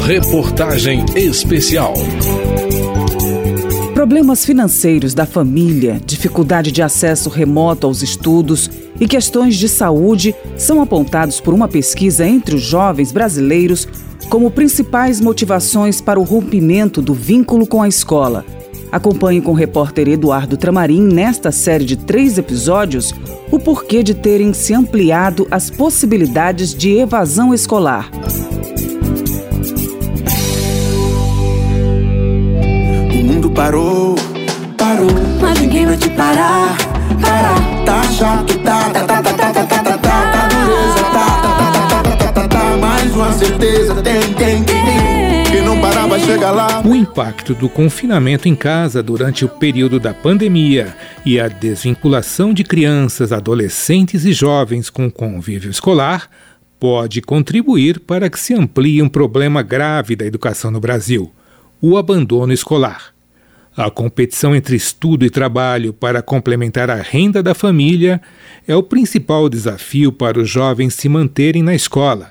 Reportagem especial. Problemas financeiros da família, dificuldade de acesso remoto aos estudos e questões de saúde são apontados por uma pesquisa entre os jovens brasileiros como principais motivações para o rompimento do vínculo com a escola. Acompanhe com o repórter Eduardo Tramarim nesta série de três episódios o porquê de terem se ampliado as possibilidades de evasão escolar. Parou, parou. Mas ninguém vai te parar, parar. Tá chato, tá, tá, tá, tá, tá, tá, tá, tá, tá, dureza, tá, tá, tá, tá, tá, tá, tá, mais uma certeza, tem, tem, tem, tem. Quem não parar vai chegar lá. O impacto do confinamento em casa durante o período da pandemia e a desvinculação de crianças, adolescentes e jovens com o convívio escolar pode contribuir para que se amplie um problema grave da educação no Brasil: o abandono escolar. A competição entre estudo e trabalho para complementar a renda da família é o principal desafio para os jovens se manterem na escola.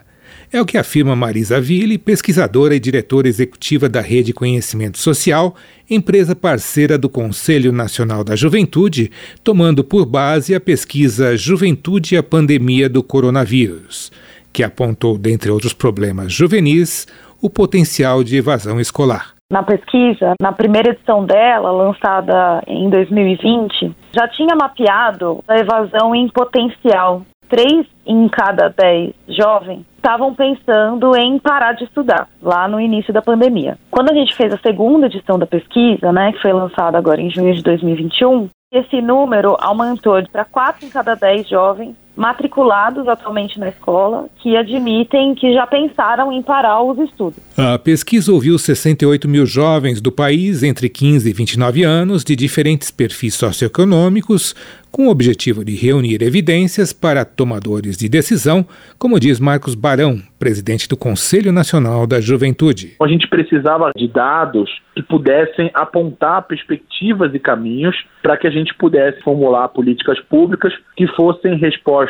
É o que afirma Marisa Ville, pesquisadora e diretora executiva da Rede Conhecimento Social, empresa parceira do Conselho Nacional da Juventude, tomando por base a pesquisa Juventude e a Pandemia do Coronavírus, que apontou, dentre outros problemas juvenis, o potencial de evasão escolar na pesquisa, na primeira edição dela, lançada em 2020, já tinha mapeado a evasão em potencial. Três em cada dez jovens estavam pensando em parar de estudar lá no início da pandemia. Quando a gente fez a segunda edição da pesquisa, né, que foi lançada agora em junho de 2021, esse número aumentou para quatro em cada dez jovens matriculados atualmente na escola que admitem que já pensaram em parar os estudos. A pesquisa ouviu 68 mil jovens do país entre 15 e 29 anos, de diferentes perfis socioeconômicos, com o objetivo de reunir evidências para tomadores de decisão, como diz Marcos Barão, presidente do Conselho Nacional da Juventude. A gente precisava de dados que pudessem apontar perspectivas e caminhos para que a gente pudesse formular políticas públicas que fossem respostas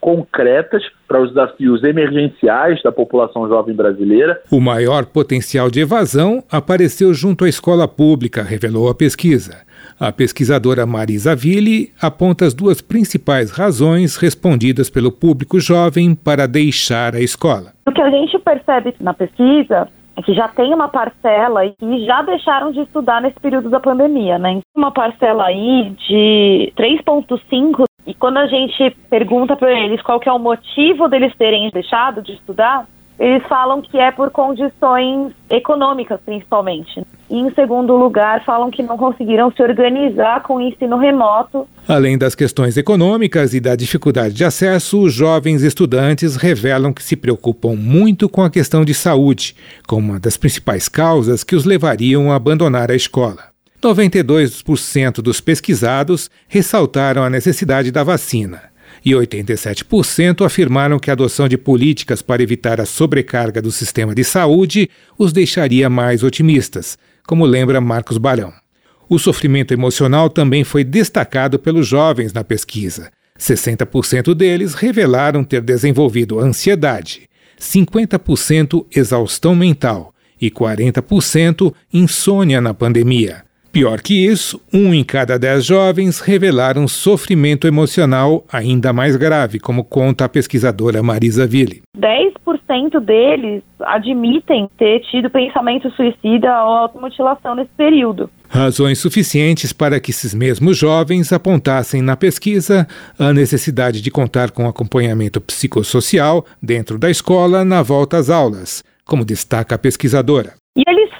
concretas para os desafios emergenciais da população jovem brasileira. O maior potencial de evasão apareceu junto à escola pública, revelou a pesquisa. A pesquisadora Marisa Ville aponta as duas principais razões respondidas pelo público jovem para deixar a escola. O que a gente percebe na pesquisa é que já tem uma parcela e já deixaram de estudar nesse período da pandemia, né? Uma parcela aí de 3,5 e quando a gente pergunta para eles qual que é o motivo deles terem deixado de estudar, eles falam que é por condições econômicas, principalmente. E, em segundo lugar, falam que não conseguiram se organizar com o ensino remoto. Além das questões econômicas e da dificuldade de acesso, os jovens estudantes revelam que se preocupam muito com a questão de saúde, como uma das principais causas que os levariam a abandonar a escola. 92% dos pesquisados ressaltaram a necessidade da vacina e 87% afirmaram que a adoção de políticas para evitar a sobrecarga do sistema de saúde os deixaria mais otimistas, como lembra Marcos Barão. O sofrimento emocional também foi destacado pelos jovens na pesquisa. 60% deles revelaram ter desenvolvido ansiedade, 50% exaustão mental e 40% insônia na pandemia. Pior que isso, um em cada dez jovens revelaram sofrimento emocional ainda mais grave, como conta a pesquisadora Marisa Ville. 10% deles admitem ter tido pensamento suicida ou automutilação nesse período. Razões suficientes para que esses mesmos jovens apontassem na pesquisa a necessidade de contar com acompanhamento psicossocial dentro da escola na volta às aulas, como destaca a pesquisadora.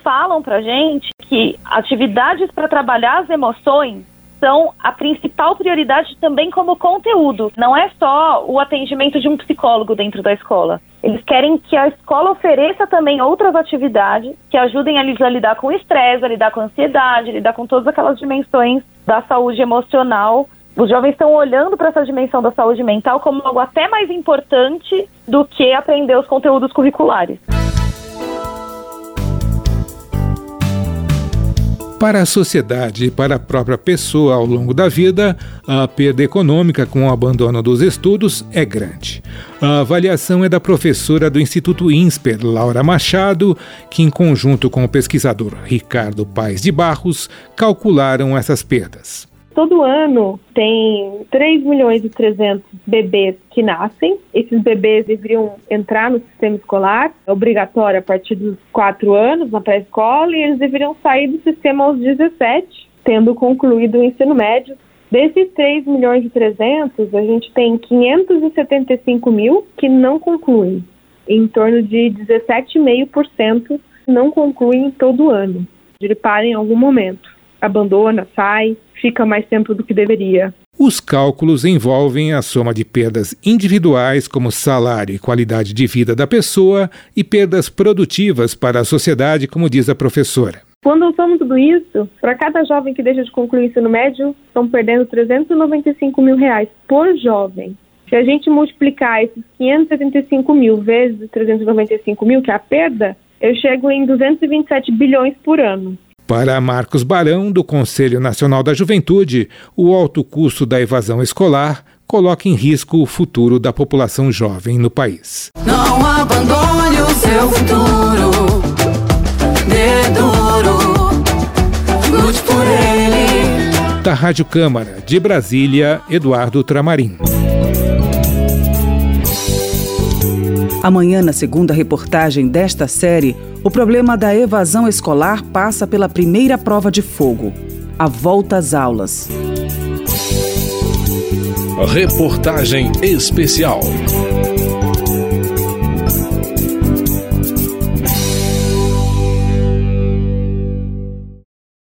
Falam pra gente que atividades para trabalhar as emoções são a principal prioridade também como conteúdo. Não é só o atendimento de um psicólogo dentro da escola. Eles querem que a escola ofereça também outras atividades que ajudem eles a lidar com o estresse, a lidar com a ansiedade, a lidar com todas aquelas dimensões da saúde emocional. Os jovens estão olhando para essa dimensão da saúde mental como algo até mais importante do que aprender os conteúdos curriculares. Para a sociedade e para a própria pessoa ao longo da vida, a perda econômica com o abandono dos estudos é grande. A avaliação é da professora do Instituto INSPER, Laura Machado, que, em conjunto com o pesquisador Ricardo Paes de Barros, calcularam essas perdas. Todo ano tem 3 milhões e 300 bebês que nascem. Esses bebês deveriam entrar no sistema escolar, é obrigatório a partir dos 4 anos na pré-escola, e eles deveriam sair do sistema aos 17, tendo concluído o ensino médio. Desses 3 milhões e 300, a gente tem 575 mil que não concluem. Em torno de 17,5% não concluem todo ano. Ele para em algum momento, abandona, sai, fica mais tempo do que deveria. Os cálculos envolvem a soma de perdas individuais, como salário e qualidade de vida da pessoa, e perdas produtivas para a sociedade, como diz a professora. Quando somos tudo isso, para cada jovem que deixa de concluir o ensino médio, estão perdendo 395 mil reais por jovem. Se a gente multiplicar esses 575 mil vezes 395 mil, que é a perda, eu chego em 227 bilhões por ano. Para Marcos Barão, do Conselho Nacional da Juventude, o alto custo da evasão escolar coloca em risco o futuro da população jovem no país. Não abandone o seu futuro. Dê duro. Lute por ele. Da Rádio Câmara, de Brasília, Eduardo Tramarim. Amanhã, na segunda reportagem desta série, o problema da evasão escolar passa pela primeira prova de fogo a volta às aulas. Reportagem especial.